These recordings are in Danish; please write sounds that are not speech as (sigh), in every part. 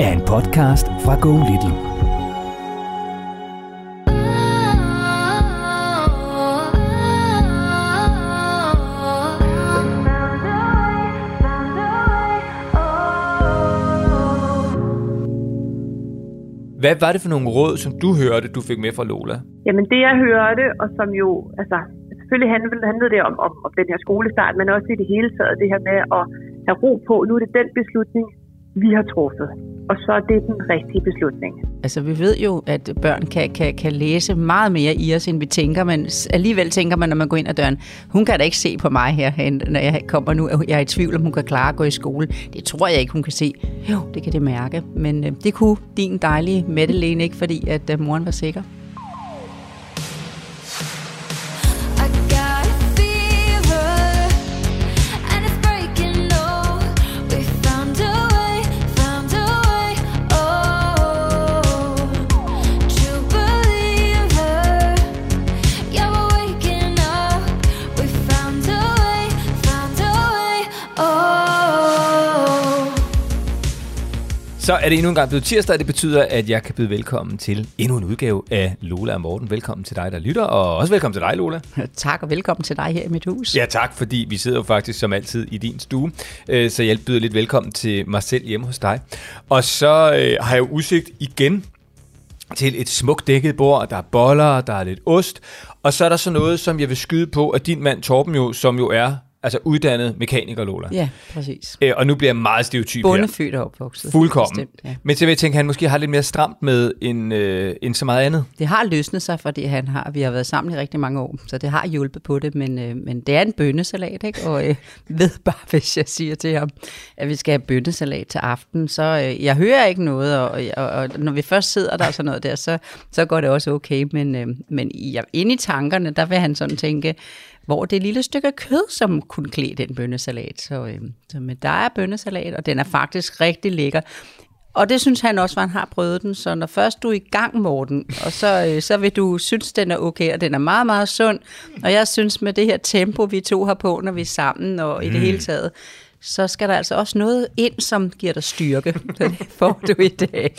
er en podcast fra Go Little. Hvad var det for nogle råd, som du hørte, du fik med fra Lola? Jamen det jeg hørte, og som jo, altså selvfølgelig handlede, handlede det om, om, om den her skolestart, men også i det hele taget det her med at have ro på. Nu er det den beslutning, vi har truffet og så er det den rigtige beslutning. Altså, vi ved jo, at børn kan, kan, kan læse meget mere i os, end vi tænker, men alligevel tænker man, når man går ind ad døren, hun kan da ikke se på mig her, når jeg kommer nu. Jeg er i tvivl, om hun kan klare at gå i skole. Det tror jeg ikke, hun kan se. Jo, det kan det mærke. Men øh, det kunne din dejlige Mette Lene ikke, fordi at øh, moren var sikker. Så er det endnu en gang blevet tirsdag, det betyder, at jeg kan byde velkommen til endnu en udgave af Lola og Morten. Velkommen til dig, der lytter, og også velkommen til dig, Lola. (laughs) Tak, og velkommen til dig her i mit hus. Ja, tak, fordi vi sidder jo faktisk som altid i din stue, øh, så jeg byder lidt velkommen til mig selv hjemme hos dig. Og så øh, har jeg jo udsigt igen til et smukt dækket bord, der er boller, der er lidt ost, og så er der så noget, som jeg vil skyde på, at din mand Torben jo, som jo er altså uddannet mekaniker, Lola. Ja, præcis. Æ, og nu bliver jeg meget stereotyp Bondefødt og opvokset. Fuldkommen. Bestemt, ja. Men så vil jeg tænke, at han måske har lidt mere stramt med end, øh, end så meget andet. Det har løsnet sig, fordi han har, vi har været sammen i rigtig mange år, så det har hjulpet på det, men, øh, men det er en bønnesalat, ikke? Og øh, (laughs) ved bare, hvis jeg siger til ham, at vi skal have bønnesalat til aften, så øh, jeg hører ikke noget, og, og, og når vi først sidder der og sådan noget der, så, så går det også okay, men, øh, men ja, inde i tankerne, der vil han sådan tænke, hvor det er et lille stykke kød, som kunne klæde den bønnesalat. Så, øh, så med der er bønnesalat, og den er faktisk rigtig lækker. Og det synes han også, at han har prøvet den. Så når først du er i gang, Morten, og så, øh, så vil du synes, den er okay, og den er meget, meget sund. Og jeg synes, med det her tempo, vi to har på, når vi er sammen, og mm. i det mm. hele taget, så skal der altså også noget ind, som giver dig styrke. (laughs) det får du i dag.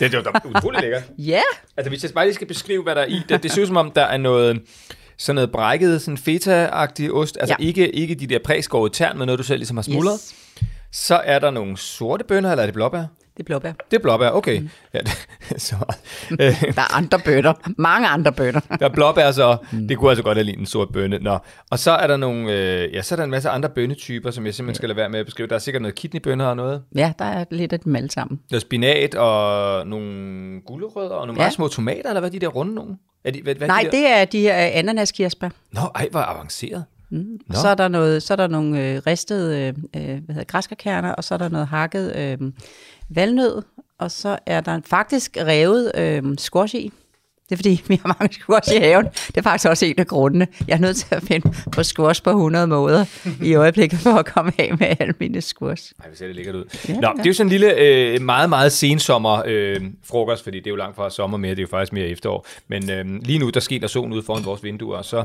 det er jo utroligt lækkert. ja. Altså, hvis jeg bare lige skal beskrive, hvad der er i, det, det ser ud som om, der er noget sådan noget brækket, sådan feta-agtig ost. Altså ja. ikke, ikke de der præskårede tern, men noget, du selv ligesom har smuldret. Yes. Så er der nogle sorte bønner, eller er det blåbær? Det er blåbær. Det er blåbær, okay. Mm. Ja, det, så, øh. (laughs) der er andre bønner. Mange andre bønner. der er blåbær, så mm. det kunne altså godt have lige en sort bønne. Nå. Og så er der nogle, øh, ja, så er der en masse andre bønnetyper, som jeg simpelthen skal lade være med at beskrive. Der er sikkert noget kidneybønner og noget. Ja, der er lidt af dem alle sammen. Der er spinat og nogle gulerødder og nogle ja. meget små tomater, eller hvad de der runde nogle? Er de, hvad, hvad Nej, de det er de her ananaskirsper. Nå, ej, hvor avanceret. Mm. Så er der noget, så er der nogle øh, ristede øh, hvad hedder græskarkerner, og så er der noget hakket øh, valnød, og så er der faktisk revet øh, squash i. Det er fordi, (laughs) vi har mange squash i haven. Det er faktisk også en af grundene. Jeg er nødt til at finde på squash på 100 måder i øjeblikket, for at komme af med alle mine squash. Nej, vi ser det lækkert ud. Ja, Nå, ja. det er jo sådan en lille, øh, meget, meget sensommer øh, frokost, fordi det er jo langt fra sommer mere, det er jo faktisk mere efterår. Men øh, lige nu, der sker der solen ud foran vores vinduer, og så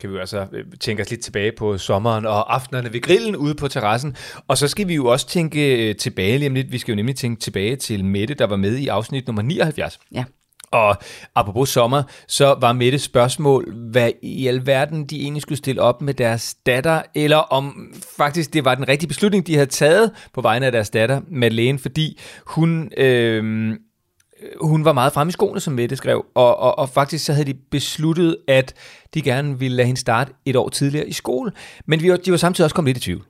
kan vi jo altså øh, tænke os lidt tilbage på sommeren og aftenerne ved grillen ude på terrassen. Og så skal vi jo også tænke øh, tilbage lige om lidt. Vi skal jo nemlig tænke tilbage til Mette, der var med i afsnit nummer 79. Ja. Og apropos sommer, så var Mette spørgsmål, hvad i alverden de egentlig skulle stille op med deres datter, eller om faktisk det var den rigtige beslutning, de havde taget på vegne af deres datter, Madeleine, fordi hun... Øh, hun var meget frem i skoene, som Mette skrev, og, og, og faktisk så havde de besluttet, at de gerne ville lade hende starte et år tidligere i skole. Men vi var, de var samtidig også kommet lidt i tvivl.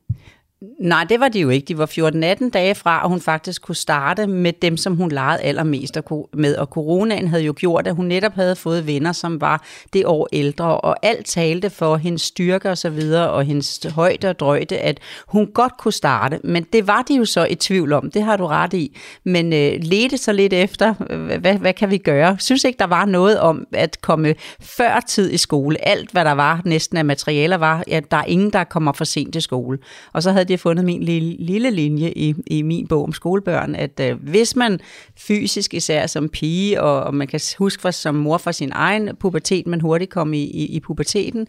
Nej, det var de jo ikke. De var 14-18 dage fra, og hun faktisk kunne starte med dem, som hun legede allermest med. Og coronaen havde jo gjort, at hun netop havde fået venner, som var det år ældre, og alt talte for hendes styrke og så videre, og hendes højde og drøjde, at hun godt kunne starte. Men det var de jo så i tvivl om, det har du ret i. Men øh, ledte så lidt efter, øh, hvad, hvad kan vi gøre? Synes ikke, der var noget om at komme før tid i skole. Alt, hvad der var næsten af materialer, var, at der er ingen, der kommer for sent til skole. Og så havde de fundet min lille, lille linje i, i min bog om skolebørn, at øh, hvis man fysisk især som pige, og, og man kan huske for, som mor for sin egen pubertet, man hurtigt kom i, i, i puberteten,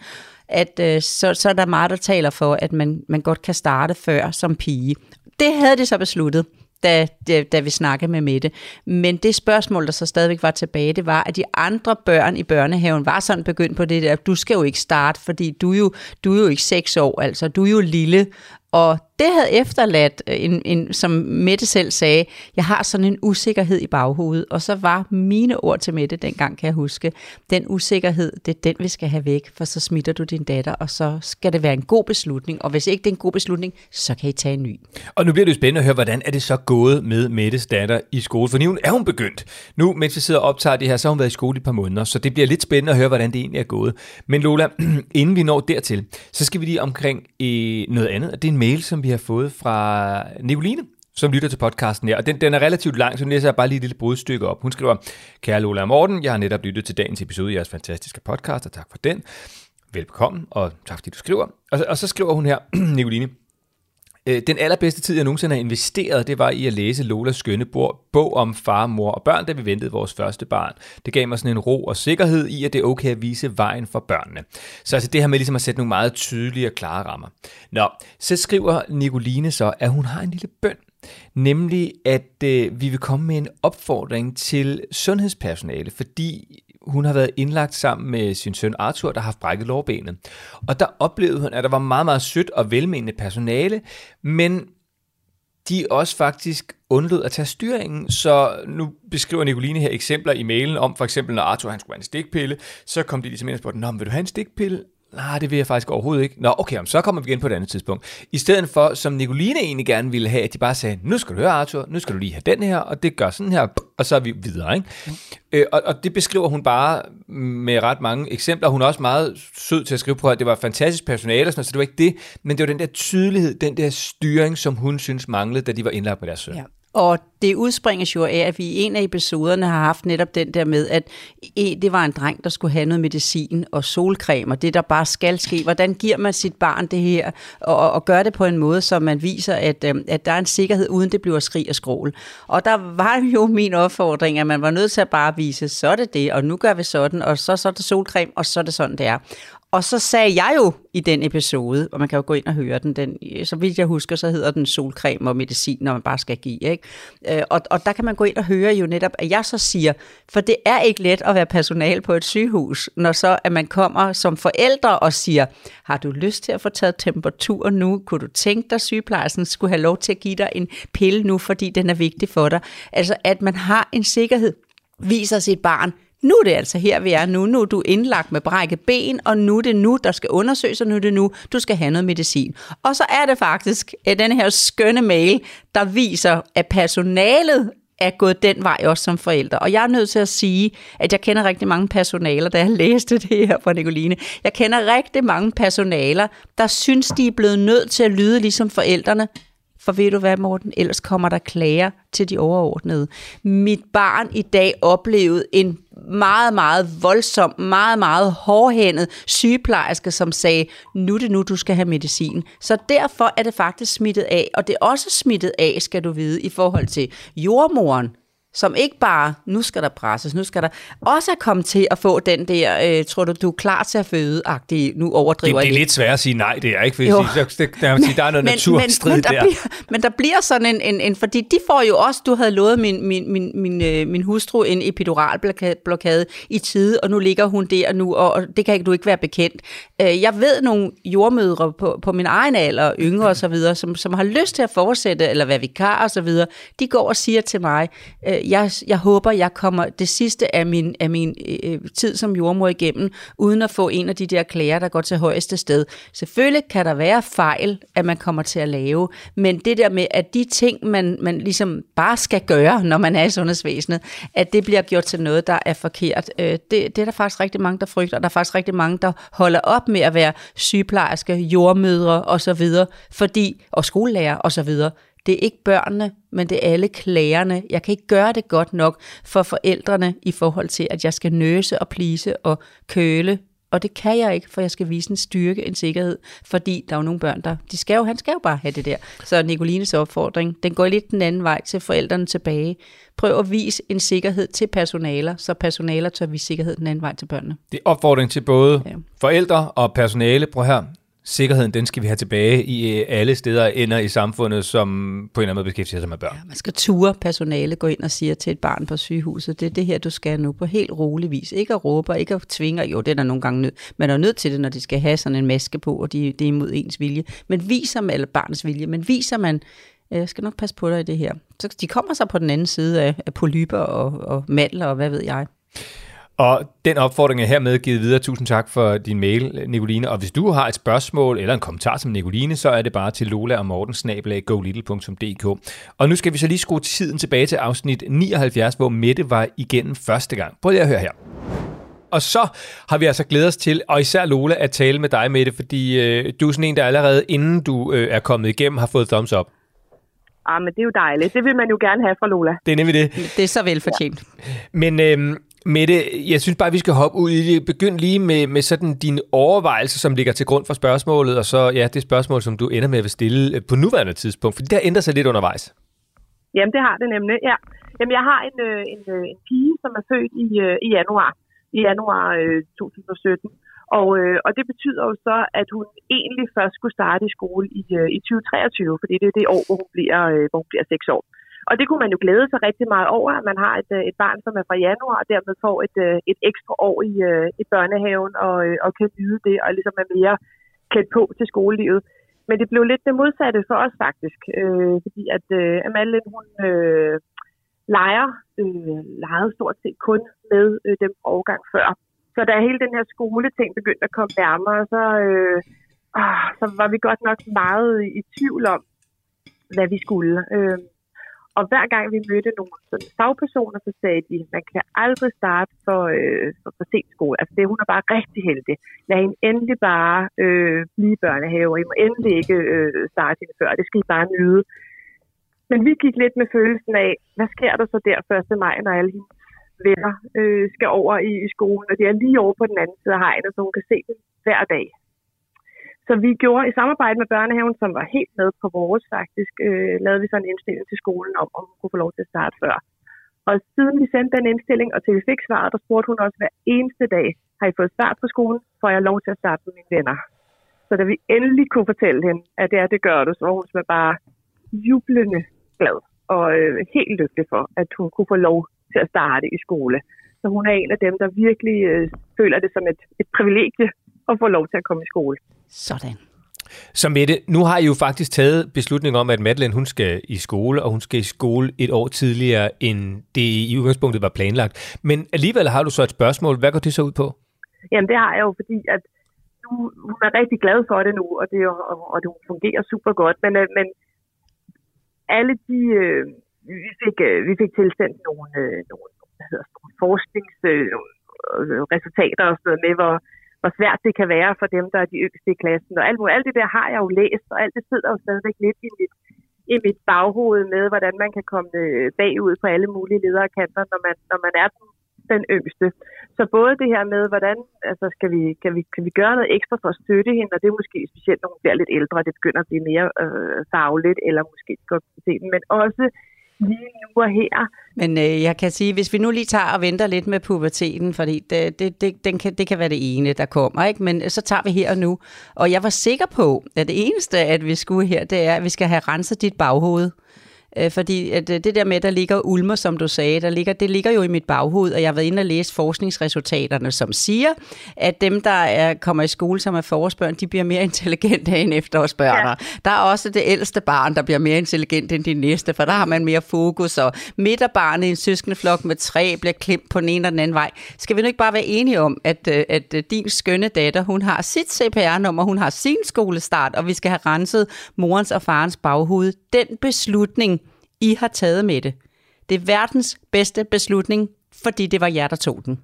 at øh, så, så er der meget, der taler for, at man, man godt kan starte før som pige. Det havde de så besluttet da, da, da vi snakkede med Mette. Men det spørgsmål, der så stadigvæk var tilbage, det var, at de andre børn i børnehaven var sådan begyndt på det der, du skal jo ikke starte, fordi du er jo, du er jo ikke seks år, altså du er jo lille, og det havde efterladt, øh, en, en, som Mette selv sagde, jeg har sådan en usikkerhed i baghovedet. Og så var mine ord til Mette dengang, kan jeg huske, den usikkerhed, det er den, vi skal have væk, for så smitter du din datter, og så skal det være en god beslutning. Og hvis ikke det er en god beslutning, så kan I tage en ny. Og nu bliver det jo spændende at høre, hvordan er det så gået med Mettes datter i skole? For nu er hun begyndt. Nu, mens vi sidder og optager det her, så har hun været i skole i et par måneder, så det bliver lidt spændende at høre, hvordan det egentlig er gået. Men Lola, (clears throat) inden vi når dertil, så skal vi lige omkring i noget andet. Det er en mail, som vi har fået fra Nicoline, som lytter til podcasten her. Og den, den er relativt lang, så nu læser jeg bare lige et lille brudstykke op. Hun skriver, Kære Lola og Morten, jeg har netop lyttet til dagens episode i jeres fantastiske podcast, og tak for den. Velbekomme, og tak fordi du skriver. Og, og så skriver hun her, (clears throat) Nicoline, Øh, den allerbedste tid, jeg nogensinde har investeret, det var i at læse Lolas skønne bog om far, mor og børn, da vi ventede vores første barn. Det gav mig sådan en ro og sikkerhed i, at det er okay at vise vejen for børnene. Så altså det her med ligesom at sætte nogle meget tydelige og klare rammer. Nå, så skriver Nicoline så, at hun har en lille bøn. Nemlig, at øh, vi vil komme med en opfordring til sundhedspersonale, fordi hun har været indlagt sammen med sin søn Arthur, der har haft brækket lårbenet. Og der oplevede hun, at der var meget, meget sødt og velmenende personale, men de også faktisk undlod at tage styringen, så nu beskriver Nicoline her eksempler i mailen om, for eksempel når Arthur han skulle have en stikpille, så kom de ligesom ind og spurgte, Nå, vil du have en stikpille? Nej, det vil jeg faktisk overhovedet ikke. Nå, okay, så kommer vi igen på et andet tidspunkt. I stedet for, som Nicoline egentlig gerne ville have, at de bare sagde, nu skal du høre Arthur, nu skal du lige have den her, og det gør sådan her, og så er vi videre. Ikke? Mm. Øh, og, og det beskriver hun bare med ret mange eksempler. Hun er også meget sød til at skrive på, at det var fantastisk personale, og sådan noget, så det var ikke det, men det var den der tydelighed, den der styring, som hun synes manglede, da de var indlagt på deres søn. Ja. Og det udspringer jo af, at vi i en af episoderne har haft netop den der med, at e, det var en dreng, der skulle have noget medicin og solcreme, og det der bare skal ske. Hvordan giver man sit barn det her, og, og gør det på en måde, så man viser, at, øhm, at der er en sikkerhed, uden det bliver skrig og skrål. Og der var jo min opfordring, at man var nødt til at bare vise, så er det det, og nu gør vi sådan, og så, så er det solcreme, og så er det sådan, det er. Og så sagde jeg jo i den episode, og man kan jo gå ind og høre den, den så vidt jeg husker, så hedder den solcreme og medicin, når man bare skal give. Ikke? Øh, og, og der kan man gå ind og høre jo netop, at jeg så siger, for det er ikke let at være personal på et sygehus, når så at man kommer som forældre og siger, har du lyst til at få taget temperatur nu? Kunne du tænke dig, at sygeplejersken skulle have lov til at give dig en pille nu, fordi den er vigtig for dig? Altså, at man har en sikkerhed, viser sit barn, nu er det altså her, vi er nu. Nu er du indlagt med brækket ben, og nu er det nu, der skal undersøges, og nu er det nu, du skal have noget medicin. Og så er det faktisk at den her skønne mail, der viser, at personalet er gået den vej også som forældre. Og jeg er nødt til at sige, at jeg kender rigtig mange personaler, da jeg (laughs) læste det her fra Nicoline. Jeg kender rigtig mange personaler, der synes, de er blevet nødt til at lyde ligesom forældrene, for ved du hvad, Morten? Ellers kommer der klager til de overordnede. Mit barn i dag oplevede en meget, meget voldsom, meget, meget hårdhændet sygeplejerske, som sagde, nu er det nu, du skal have medicin. Så derfor er det faktisk smittet af, og det er også smittet af, skal du vide, i forhold til jordmoren, som ikke bare, nu skal der presses, nu skal der også komme til at få den der, øh, tror du, du er klar til at føde agtig nu overdriver det, det er lidt svært at sige nej, det er ikke, fordi der, der, der, men, der er noget naturstrid men, der. der. Bliver, men der bliver sådan en, en, en, fordi de får jo også, du havde lovet min, min, min, min, øh, min hustru en epiduralblokade i tide, og nu ligger hun der nu, og, og det kan ikke, du ikke være bekendt. Øh, jeg ved nogle jordmødre på, på min egen alder, yngre og så videre, som, som har lyst til at fortsætte, eller være vikar og så videre, de går og siger til mig, øh, jeg, jeg håber, jeg kommer det sidste af min, af min øh, øh, tid som jordmor igennem, uden at få en af de der klager, der går til højeste sted. Selvfølgelig kan der være fejl, at man kommer til at lave, men det der med, at de ting, man, man ligesom bare skal gøre, når man er i sundhedsvæsenet, at det bliver gjort til noget, der er forkert, øh, det, det er der faktisk rigtig mange, der frygter. Der er faktisk rigtig mange, der holder op med at være sygeplejerske, jordmødre osv., fordi, og skolelærer osv., det er ikke børnene, men det er alle klagerne. Jeg kan ikke gøre det godt nok for forældrene i forhold til, at jeg skal nøse og plise og køle. Og det kan jeg ikke, for jeg skal vise en styrke, en sikkerhed, fordi der er jo nogle børn, der de skal jo, han skal jo bare have det der. Så Nicolines opfordring, den går lidt den anden vej til forældrene tilbage. Prøv at vise en sikkerhed til personaler, så personaler tør vise sikkerhed den anden vej til børnene. Det er opfordring til både ja. forældre og personale. Prøv her, sikkerheden, den skal vi have tilbage i øh, alle steder ender i samfundet, som på en eller anden måde beskæftiger sig med børn. Ja, man skal ture personale, gå ind og sige til et barn på sygehuset, det er det her, du skal nu på helt rolig vis. Ikke at råbe, ikke at tvinge, jo, det er der nogle gange nødt. Man er nødt til det, når de skal have sådan en maske på, og de, det er imod ens vilje. Men viser man, eller barnets vilje, men viser man, jeg skal nok passe på dig i det her. Så de kommer så på den anden side af, af polyper og, og mandler og hvad ved jeg. Og den opfordring er hermed givet videre. Tusind tak for din mail, Nicoline. Og hvis du har et spørgsmål eller en kommentar som Nicoline, så er det bare til Lola og Morten golittle.dk. Og nu skal vi så lige skrue tiden tilbage til afsnit 79, hvor Mette var igennem første gang. Prøv lige at høre her. Og så har vi altså glædet os til, og især Lola, at tale med dig, Mette, fordi øh, du er sådan en, der allerede inden du øh, er kommet igennem, har fået thumbs up. Ah, men det er jo dejligt. Det vil man jo gerne have fra Lola. Det er nemlig det. Det er så velfortjent. Ja. Men øh, Mette, jeg synes bare, vi skal hoppe ud i det. Begynd lige med, med sådan dine overvejelser, som ligger til grund for spørgsmålet, og så ja, det spørgsmål, som du ender med at stille øh, på nuværende tidspunkt, for det der ændrer sig lidt undervejs. Jamen, det har det nemlig, ja. Jamen, jeg har en, øh, en, øh, en pige, som er født i, øh, i januar, i januar øh, 2017. Og, øh, og det betyder jo så, at hun egentlig først skulle starte i skole i, øh, i 2023, fordi det er det år, hvor hun bliver, øh, hvor hun bliver 6 år. Og det kunne man jo glæde sig rigtig meget over, at man har et, øh, et barn, som er fra januar, og dermed får et, øh, et ekstra år i, øh, i børnehaven, og, og kan nyde det, og ligesom er mere klædt på til skolelivet. Men det blev lidt det modsatte for os faktisk, øh, fordi at øh, Amalie, hun øh, leger, øh, legede stort set kun med øh, dem overgang før. Så da hele den her skoleting begyndte at komme nærmere, så, øh, øh, så var vi godt nok meget i tvivl om, hvad vi skulle. Øh, og hver gang vi mødte nogle sådan fagpersoner, så sagde de, man kan aldrig starte for, øh, for, for sent skole. Altså det, hun er bare rigtig heldig. Lad hende endelig bare øh, blive børnehave, I må endelig ikke øh, starte hende før. Det skal I bare nyde. Men vi gik lidt med følelsen af, hvad sker der så der 1. maj, når alle hendes venner øh, skal over i, i skolen, og de er lige over på den anden side af hegnet, så hun kan se dem hver dag. Så vi gjorde i samarbejde med børnehaven, som var helt med på vores faktisk, øh, lavede vi så en indstilling til skolen om, om hun kunne få lov til at starte før. Og siden vi sendte den indstilling, og til vi fik svaret, der spurgte hun også hver eneste dag, har I fået start på skolen, får jeg lov til at starte med mine venner. Så da vi endelig kunne fortælle hende, at det er, det gør du, så var hun bare jublende glad og øh, helt lykkelig for, at hun kunne få lov til at starte i skole. Så hun er en af dem, der virkelig øh, føler det som et, et privilegie at få lov til at komme i skole. Sådan. Så Mette, nu har I jo faktisk taget beslutning om, at Madeleine hun skal i skole, og hun skal i skole et år tidligere, end det i udgangspunktet var planlagt. Men alligevel har du så et spørgsmål. Hvad går det så ud på? Jamen det har jeg jo, fordi at nu, hun er rigtig glad for det nu, og det, og, og det fungerer super godt. Men, øh, men alle de, øh, vi, fik, øh, vi fik tilsendt nogle, nogle, hvad hedder, nogle forskningsresultater og sådan noget med, hvor, hvor svært det kan være for dem, der er de yngste i klassen. Og alt, alt det der har jeg jo læst, og alt det sidder jo stadigvæk lidt i mit, i mit baghoved med, hvordan man kan komme øh, bagud på alle mulige lederkanter, når man, når man er den, den yngste. Så både det her med, hvordan altså skal vi, kan, vi, kan vi gøre noget ekstra for at støtte hende, og det er måske specielt, når hun bliver lidt ældre, det begynder at blive mere øh, fagligt, eller måske godt men også lige nu og her. Men øh, jeg kan sige, hvis vi nu lige tager og venter lidt med puberteten, fordi det, det, det, den kan, det kan være det ene, der kommer, ikke? men så tager vi her og nu. Og jeg var sikker på, at det eneste, at vi skulle her, det er, at vi skal have renset dit baghoved. Øh, fordi at øh, det der med, der ligger ulmer, som du sagde, der ligger, det ligger jo i mit baghoved, og jeg har været inde og læse forskningsresultaterne, som siger, at dem, der er, kommer i skole som er forårsbørn, de bliver mere (laughs) intelligente end efterårsbørn. Ja. Der er også det ældste barn, der bliver mere intelligent end de næste, for der har man mere fokus, og midterbarnet i en søskendeflok med tre bliver klemt på den ene og den anden vej. Skal vi nu ikke bare være enige om, at, øh, at din skønne datter, hun har sit CPR-nummer, hun har sin skolestart, og vi skal have renset morens og farens baghoved. Den beslutning, i har taget med det, det er verdens bedste beslutning, fordi det var jer, der tog den.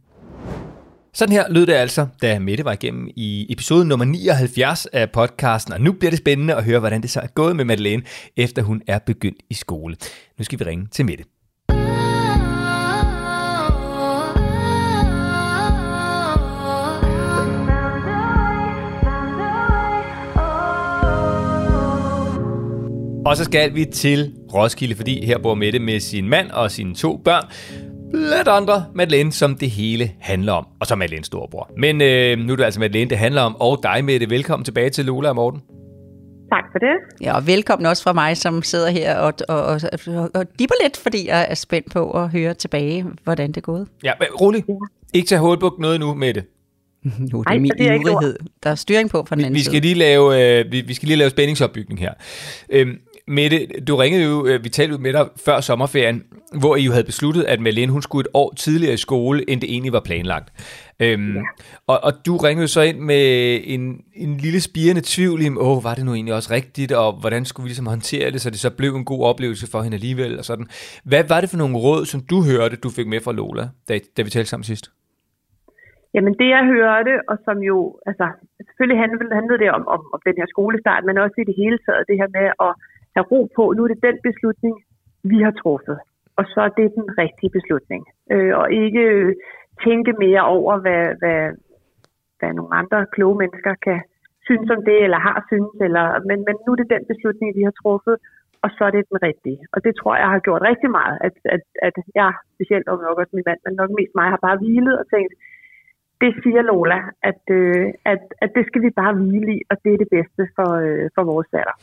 Sådan her lød det altså, da Mette var igennem i episode nummer 79 af podcasten, og nu bliver det spændende at høre, hvordan det så er gået med Madeleine, efter hun er begyndt i skole. Nu skal vi ringe til Mette. Og så skal vi til Roskilde, fordi her bor Mette med sin mand og sine to børn. Blandt andre Madeleine, som det hele handler om. Og så Madeleine storebror. Men øh, nu er det altså Madeleine, det handler om. Og dig, Mette. Velkommen tilbage til Lola og Morten. Tak for det. Ja, og velkommen også fra mig, som sidder her og, og, og, og, dipper lidt, fordi jeg er spændt på at høre tilbage, hvordan det er gået. Ja, men rolig. Ikke tage hovedet på noget nu, Mette. (laughs) Jo, det er min det er ivrighed. Der er styring på fra den anden vi, vi skal lige lave, øh, vi, vi skal lige lave spændingsopbygning her. Øhm, Mette, du ringede jo, øh, vi talte med dig før sommerferien, hvor I jo havde besluttet, at Malene hun skulle et år tidligere i skole, end det egentlig var planlagt. Øhm, ja. og, og du ringede så ind med en, en lille spirende tvivl i, åh, var det nu egentlig også rigtigt, og hvordan skulle vi ligesom håndtere det, så det så blev en god oplevelse for hende alligevel, og sådan. Hvad var det for nogle råd, som du hørte, du fik med fra Lola, da, da vi talte sammen sidst? Jamen det jeg hørte, og som jo, altså selvfølgelig handlede, handlede det om, om, om den her skolestart, men også i det hele taget det her med at have ro på. Nu er det den beslutning, vi har truffet. Og så er det den rigtige beslutning. Øh, og ikke øh, tænke mere over, hvad, hvad, hvad nogle andre kloge mennesker kan synes om det, eller har synes, eller, men, men nu er det den beslutning, vi har truffet, og så er det den rigtige. Og det tror jeg har gjort rigtig meget, at, at, at jeg, specielt og nok også min mand, men nok mest mig, har bare hvilet og tænkt, det siger Lola, at, øh, at, at det skal vi bare hvile i, og det er det bedste for, øh, for vores datter.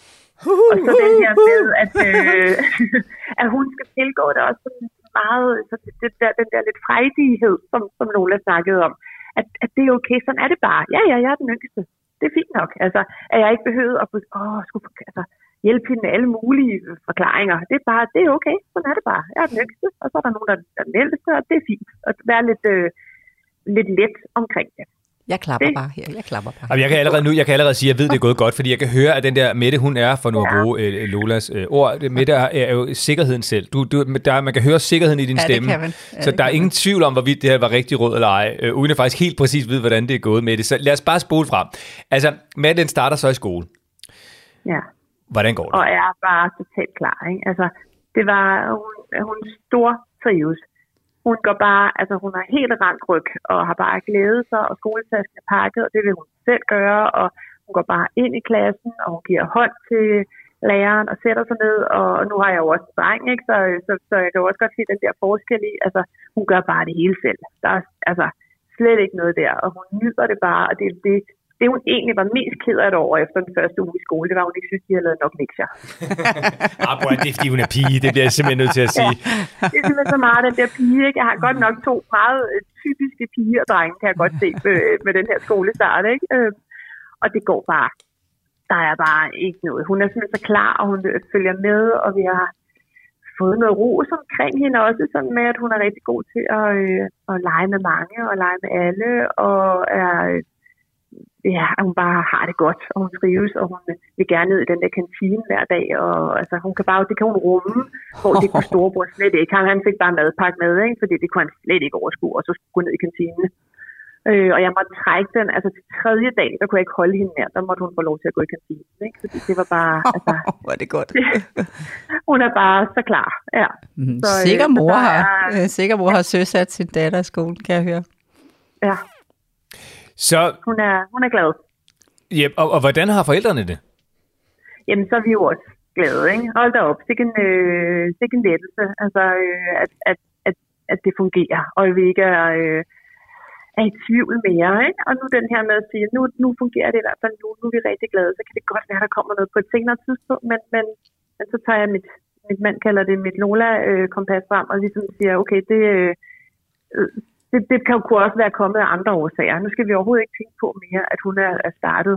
Og så den her med, at, (laughs) øh, (laughs) at hun skal tilgå det også sådan meget, så det der, den der lidt frejdighed, som, som Lola snakkede om, at, at det er okay, sådan er det bare. Ja, ja, jeg er den yngste. Det er fint nok. Altså, at jeg ikke behøvede at åh, skulle, altså, hjælpe hende med alle mulige forklaringer. Det er bare, det er okay, sådan er det bare. Jeg er den yngste, og så er der nogen, der er den ældste, og det er fint. At være lidt, øh, lidt let omkring det. Jeg klapper det. bare her. Jeg klapper bare. Jamen, jeg kan allerede nu, jeg kan allerede sige, at jeg ved, det er gået godt, fordi jeg kan høre, at den der Mette, hun er, for nu at bruge øh, Lolas øh, ord, Mette er, er jo sikkerheden selv. Du, du, der, man kan høre sikkerheden i din ja, stemme. Ja, så der er ingen tvivl om, hvorvidt det her var rigtig råd eller ej, øh, uden at faktisk helt præcis vide, hvordan det er gået med det. Så lad os bare spole frem. Altså, Mette starter så i skole. Ja. Hvordan går det? Og er bare totalt klar, ikke? Altså, det var, hun, hun stor trives hun går bare, altså hun har helt rank ryg, og har bare glædet sig, og skoletasken er pakket, og det vil hun selv gøre, og hun går bare ind i klassen, og hun giver hånd til læreren og sætter sig ned, og nu har jeg jo også dreng, ikke? Så, så, så jeg kan jo også godt se den der forskel i, altså hun gør bare det hele selv. Der er altså slet ikke noget der, og hun nyder det bare, og det, er det, det hun egentlig var mest ked af et år efter den første uge i skole, det var, at hun ikke synes, de havde lavet nok lektier. (laughs) ah, boy, det er fordi, hun er pige, det bliver jeg simpelthen nødt til at sige. Ja, det er simpelthen så meget den der pige, ikke? Jeg har godt nok to meget øh, typiske piger og drenge, kan jeg godt se med, med den her skolestart, ikke? Øh, og det går bare. Der er bare ikke noget. Hun er simpelthen så klar, og hun følger med, og vi har fået noget ros omkring hende også, sådan med, at hun er rigtig god til at, øh, at lege med mange og lege med alle, og er ja, hun bare har det godt, og hun trives, og hun vil gerne ned i den der kantine hver dag, og altså, hun kan bare, det kan hun rumme, hvor det kunne (laughs) storebror slet ikke. Han, han fik bare madpakke med, ikke? fordi det kunne han slet ikke overskue, og så skulle gå ned i kantinen. Øh, og jeg måtte trække den, altså til tredje dag, der kunne jeg ikke holde hende mere, der måtte hun få lov til at gå i kantinen, ikke? fordi det var bare, altså... Hvor er det godt. (laughs) hun er bare så klar, ja. Mm, så, sikker øh, mor har, er, (laughs) sikker mor har søsat sin datter i skolen, kan jeg høre. Ja, så... Hun er, hun er glad. Ja, og, og hvordan har forældrene det? Jamen, så er vi jo også glade, ikke? Hold da op, det er en, øh, er en lettelse, altså, øh, at, at, at, at det fungerer, og vi ikke er, øh, er i tvivl mere, ikke? Og nu den her med at sige, nu, nu fungerer det i hvert fald, nu, nu er vi rigtig glade, så kan det godt være, der kommer noget på et senere tidspunkt, men, men, men så tager jeg mit, min mand kalder det mit Lola-kompas frem, og ligesom siger, okay, det, øh, det, det kan jo kunne også være kommet af andre årsager. Nu skal vi overhovedet ikke tænke på mere, at hun er, er startet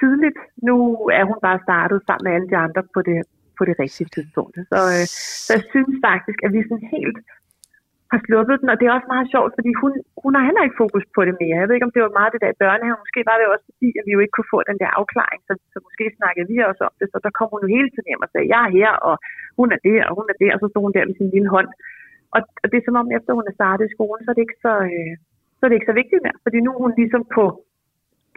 tidligt. Nu er hun bare startet sammen med alle de andre på det, på det rigtige tidspunkt. Så, øh, så jeg synes faktisk, at vi sådan helt har sluppet den, og det er også meget sjovt, fordi hun, hun har heller ikke fokus på det mere. Jeg ved ikke, om det var meget det der i børnehave. Måske var det også fordi, at vi jo ikke kunne få den der afklaring, så, så måske snakkede vi også om det, så der kom hun jo hele tiden hjem og sagde, jeg er her, og hun er der, og hun er der, og så stod hun der med sin lille hånd. Og, og det er som om, efter hun er startet i skolen, så er det ikke så, øh, så, er det ikke så vigtigt mere, fordi nu er hun ligesom på,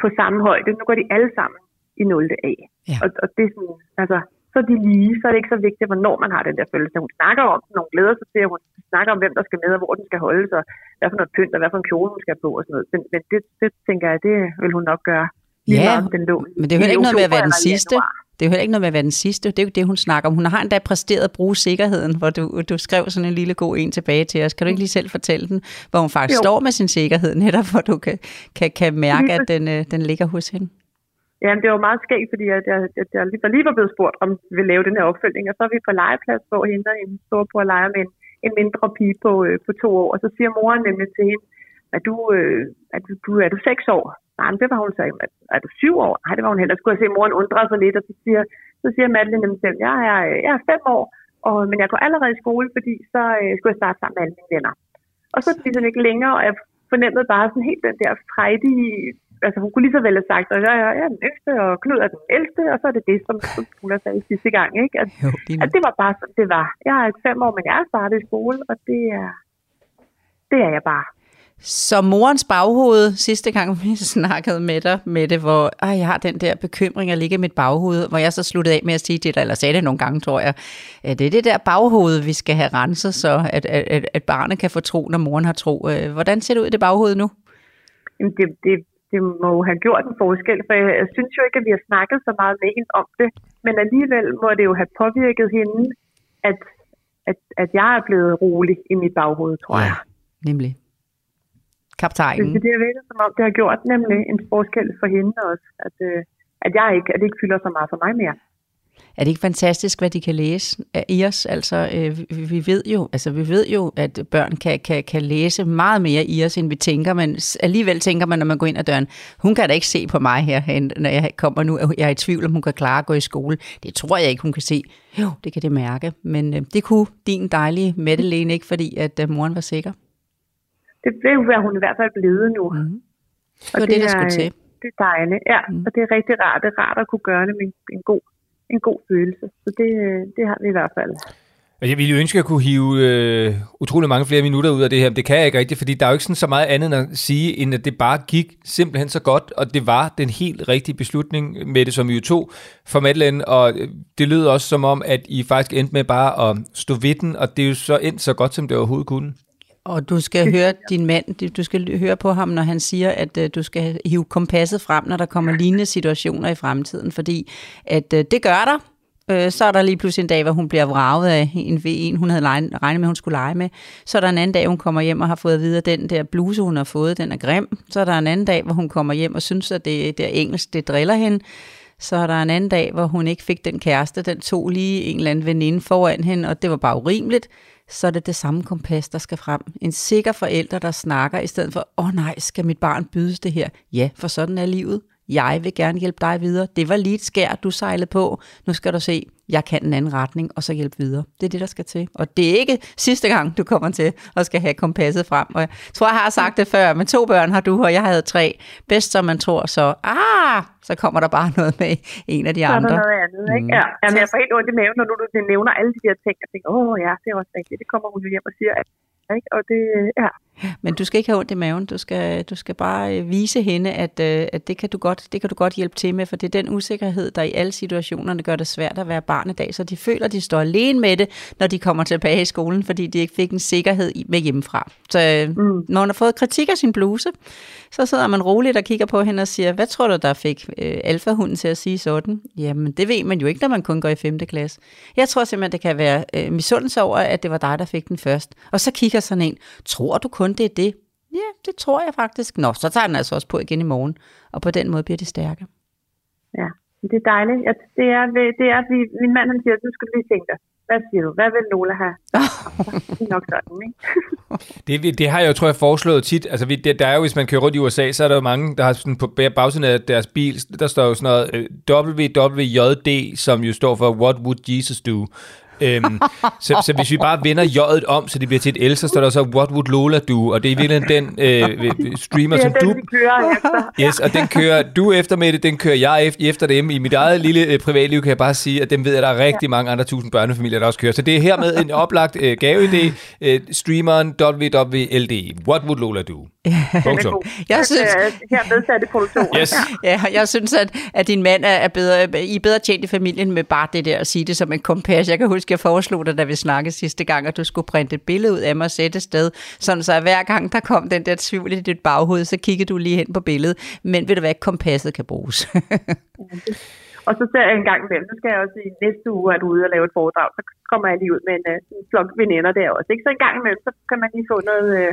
på samme højde. Nu går de alle sammen i 0. A. Ja. Og, og det er sådan, altså, så er de lige, så er det ikke så vigtigt, hvornår man har den der følelse. Hun snakker om den, hun glæder sig til, at hun snakker om, hvem der skal med, og hvor den skal holdes, og hvad for noget pynt, og hvad for en kjole hun skal på, og sådan noget. Men, men det, det, tænker jeg, det vil hun nok gøre. Ja, meget, den lå, men det er jo ikke noget med at være den sidste. Januar. Det er jo heller ikke noget med at være den sidste. Det er jo det, hun snakker om. Hun har endda præsteret at bruge sikkerheden, hvor du, du skrev sådan en lille god en tilbage til os. Kan du ikke lige selv fortælle den, hvor hun faktisk jo. står med sin sikkerhed, netop hvor du kan, kan, kan mærke, at (laughs) den, øh, den ligger hos hende? Ja, det var meget skægt, fordi jeg, jeg, jeg, jeg lige, lige var blevet spurgt, om vi ville lave den her opfølgning, og så er vi på legeplads, hvor hende og en storebror leger med en, en mindre pige på, øh, på to år, og så siger moren nemlig til hende, at du, øh, at du, er du seks år? Nej, det var hun så, at, er du syv år? Nej, det var hun heller. Så skulle jeg se, at moren undrer sig lidt, og så siger, så siger Madeline selv, jeg er, jeg er fem år, og, men jeg går allerede i skole, fordi så øh, skulle jeg starte sammen med alle mine venner. Og så er det sådan ikke længere, og jeg fornemmede bare sådan helt den der frejdige altså hun kunne lige så vel have sagt, at jeg, jeg er den yngste, og Knud er den ældste, og så er det det, som har sagt sidste gang. Ikke? At, jo, at det var bare sådan, det var. Jeg er fem år, men jeg er startet i skole, og det er, det er jeg bare. Så morens baghoved, sidste gang vi (laughs) snakkede med dig, med det, hvor ej, jeg har den der bekymring at ligge i mit baghoved, hvor jeg så sluttede af med at sige det, eller sagde det nogle gange, tror jeg, at det er det der baghoved, vi skal have renset, så at, at, at barnet kan få tro, når moren har tro. Øh, hvordan ser det ud i det baghoved nu? Det, det, det må have gjort en forskel, for jeg, jeg synes jo ikke, at vi har snakket så meget med hende om det, men alligevel må det jo have påvirket hende, at, at, at jeg er blevet rolig i mit baghoved, tror ja, jeg. nemlig. Kaptajnen. Det, det er virkelig som om, det har gjort nemlig en forskel for hende også, at, øh, at, jeg ikke, at det ikke fylder så meget for mig mere. Er det ikke fantastisk, hvad de kan læse i os? Altså, øh, vi ved jo, altså, vi ved jo, at børn kan, kan, kan læse meget mere i os, end vi tænker, men alligevel tænker man, når man går ind ad døren, hun kan da ikke se på mig her, når jeg kommer nu. Jeg er i tvivl, om hun kan klare at gå i skole. Det tror jeg ikke, hun kan se. Jo, det kan det mærke. Men øh, det kunne din dejlige Mette ikke, fordi at øh, moren var sikker. Det blev hvad hun i hvert fald blevet nu. Mm. Det var og det, det der er, skulle til. Det er dejligt, ja. Mm. Og det er rigtig rart. Det er rart at kunne gøre det med en, en god en god følelse. Så det, det har vi i hvert fald. Jeg ville jo ønske, at jeg kunne hive øh, utrolig mange flere minutter ud af det her, men det kan jeg ikke rigtigt, fordi der er jo ikke sådan så meget andet end at sige, end at det bare gik simpelthen så godt, og det var den helt rigtige beslutning med det, som I jo tog for Madeleine, og det lød også som om, at I faktisk endte med bare at stå ved den, og det er jo så endt så godt, som det overhovedet kunne. Og du skal høre din mand, du skal høre på ham, når han siger, at uh, du skal hive kompasset frem, når der kommer lignende situationer i fremtiden, fordi at uh, det gør der. Uh, så er der lige pludselig en dag, hvor hun bliver vraget af en en, hun havde regnet med, hun skulle lege med. Så er der en anden dag, hun kommer hjem og har fået at vide, at den der bluse, hun har fået, den er grim. Så er der en anden dag, hvor hun kommer hjem og synes, at det, det er engelsk, det driller hende. Så er der en anden dag, hvor hun ikke fik den kæreste, den tog lige en eller anden veninde foran hende, og det var bare urimeligt så er det det samme kompas, der skal frem. En sikker forælder, der snakker, i stedet for, åh oh, nej, skal mit barn bydes det her? Ja, for sådan er livet. Jeg vil gerne hjælpe dig videre. Det var lige et skær, du sejlede på. Nu skal du se, jeg kan en anden retning, og så hjælpe videre. Det er det, der skal til. Og det er ikke sidste gang, du kommer til at skal have kompasset frem. Og jeg tror, jeg har sagt det før, men to børn har du, og jeg havde tre. Bedst som man tror, så ah, så kommer der bare (laughs) noget med en af de andre. Så er der noget andet, ikke? Mm. Ja. Jamen, jeg får helt ondt i maven, når du, du nævner alle de der ting. Jeg tænker, åh ja, det er også rigtigt. Det kommer hun jo hjem og siger, ikke? Og det, ja. Men du skal ikke have ondt i maven. Du skal, du skal bare øh, vise hende, at, øh, at det, kan du godt, det kan du godt hjælpe til med, for det er den usikkerhed, der i alle situationerne gør det svært at være barn i dag. Så de føler, at de står alene med det, når de kommer tilbage i skolen, fordi de ikke fik en sikkerhed med hjemmefra. Så øh, mm. når hun har fået kritik af sin bluse, så sidder man roligt og kigger på hende og siger, hvad tror du, der fik øh, alfahunden til at sige sådan? Jamen, det ved man jo ikke, når man kun går i 5. klasse. Jeg tror simpelthen, det kan være øh, misundelse over, at det var dig, der fik den først. Og så kigger sådan en, tror du kun, det er det? Ja, det tror jeg faktisk. Nå, så tager den altså også på igen i morgen. Og på den måde bliver det stærke. Ja, det er dejligt. Det er, det er, vi, min mand han siger, du skal lige tænke dig. hvad siger du? Hvad vil Lola have? (laughs) det nok sådan, ikke? (laughs) det, det har jeg jo, tror jeg, foreslået tit. Altså, det, der er jo, hvis man kører rundt i USA, så er der jo mange, der har sådan på bagsiden af deres bil, der står jo sådan noget uh, WWJD, som jo står for What Would Jesus Do? Øhm, så, så hvis vi bare vender J'et om, så det bliver til et L, så står der så, what would Lola do? Og det er i virkeligheden den øh, (laughs) streamer, det som den, du... Kører efter. (laughs) Yes, og den kører du efter med det, den kører jeg efter, efter dem. I mit eget lille øh, privatliv kan jeg bare sige, at dem ved jeg, at der er rigtig ja. mange andre tusind børnefamilier, der også kører. Så det er hermed en oplagt øh, gaveidé. Øh, streameren WWLD. What would Lola do? Punktum. Jeg synes, her nedsat i produktionen. Yes. Ja, jeg synes, at, at din mand er bedre, I er bedre tjent i familien med bare det der at sige det som en kompas. Jeg kan huske, jeg foreslog dig, da vi snakkede sidste gang, at du skulle printe et billede ud af mig og sætte sted, sådan så hver gang der kom den der tvivl i dit baghoved, så kiggede du lige hen på billedet. Men ved du hvad, kompasset kan bruges. (laughs) og så ser jeg en gang imellem, så skal jeg også i næste uge, at ude og lave et foredrag, så kommer jeg lige ud med en, øh, en flok veninder der også. Ikke? Så en gang imellem, så kan man lige få noget, øh,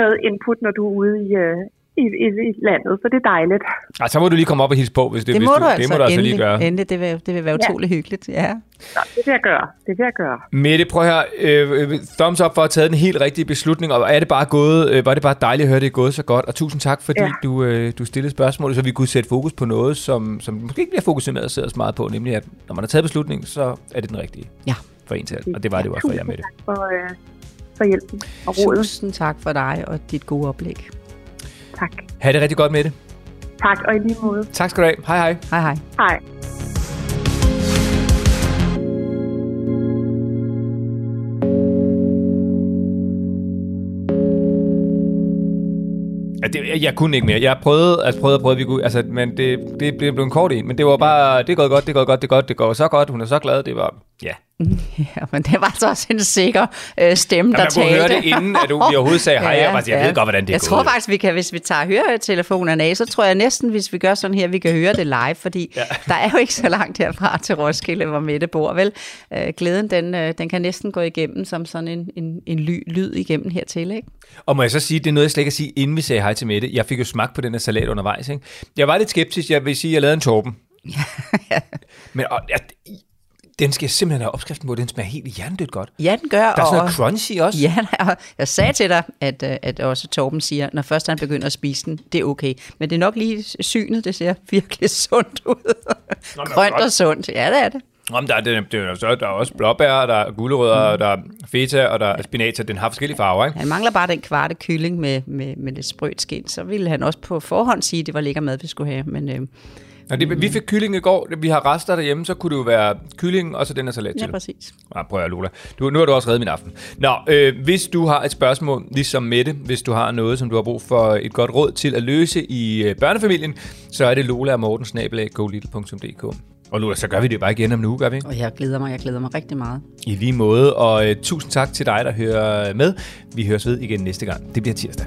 noget input, når du er ude i, øh, i, i, i landet, så det er dejligt. Ah, så må du lige komme op og hilse på, hvis det, det hvis må du, du altså, det må du altså lige gøre. Endelig, det vil, det vil være utrolig ja. hyggeligt. Ja. Nå, det vil jeg gøre. Det vil jeg gøre. Mette, prøv her. Øh, thumbs up for at have taget den helt rigtige beslutning, og er det bare gået, øh, var det bare dejligt at høre, det er gået så godt, og tusind tak, fordi ja. du, øh, du stillede spørgsmål, så vi kunne sætte fokus på noget, som, som måske ikke bliver fokuseret så meget på, nemlig at når man har taget beslutningen, så er det den rigtige ja. for en selv, og det var det også for jer, Mette. Tak for, øh, for hjælpen og rådet. Tusind tak for dig og dit gode oplæg. Tak. Ha' det rigtig godt med det. Tak, og i lige måde. Tak skal du have. Hej hej. Hej hej. Hej. Ja, det, jeg kunne ikke mere. Jeg prøvede, altså prøvede, prøvede, vi kunne, altså, men det, det blev en kort en. Men det var bare, det går godt, det går godt, det går godt, det går så godt, hun er så glad, det var, ja. (laughs) Ja, men det var altså også en sikker øh, stemme, der talte. Jeg kunne høre det inden, at du vi overhovedet sagde (laughs) hej. Ja, jeg, jeg ja. ved godt, hvordan det Jeg gået. tror faktisk, vi kan, hvis vi tager høretelefonerne af, så tror jeg næsten, hvis vi gør sådan her, vi kan høre det live, fordi ja. (laughs) der er jo ikke så langt herfra til Roskilde, hvor Mette bor, vel? Øh, glæden, den, øh, den kan næsten gå igennem som sådan en, en, en ly, lyd igennem hertil, ikke? Og må jeg så sige, det er noget, jeg slet ikke kan sige, inden vi sagde hej til Mette. Jeg fik jo smagt på den her salat undervejs, ikke? Jeg var lidt skeptisk, jeg vil sige, at jeg lavede en torben. ja. Men og, jeg, den skal simpelthen have opskriften på, den smager helt hjernedødt godt. Ja, den gør. Der er sådan noget crunchy også. Ja, og jeg sagde til dig, at, øh, at også Torben siger, når først han begynder at spise den, det er okay. Men det er nok lige synet, det ser (laughs) virkelig sundt ud. Nå, Grønt og sundt, ja det er det. Om der, er, det, det er, så, der er også blåbær, der er gulerødder, mm. der er feta, og der er spinat, så den har forskellige farver. Ikke? Han mangler bare den kvarte kylling med, med, med lidt sprødt skin, så ville han også på forhånd sige, at det var lækker mad, vi skulle have. Men, øh, Nå, det, vi fik kylling i går. Vi har rester derhjemme, så kunne det jo være kylling, og så den her salat til. Ja, præcis. Ja, prøv at Lola. Du, nu har du også reddet min aften. Nå, øh, hvis du har et spørgsmål, ligesom Mette, hvis du har noget, som du har brug for et godt råd til at løse i øh, børnefamilien, så er det Lola og Morten Og Lola, så gør vi det bare igen om en uge, gør vi Og jeg glæder mig, jeg glæder mig rigtig meget. I lige måde, og øh, tusind tak til dig, der hører med. Vi høres ved igen næste gang. Det bliver tirsdag.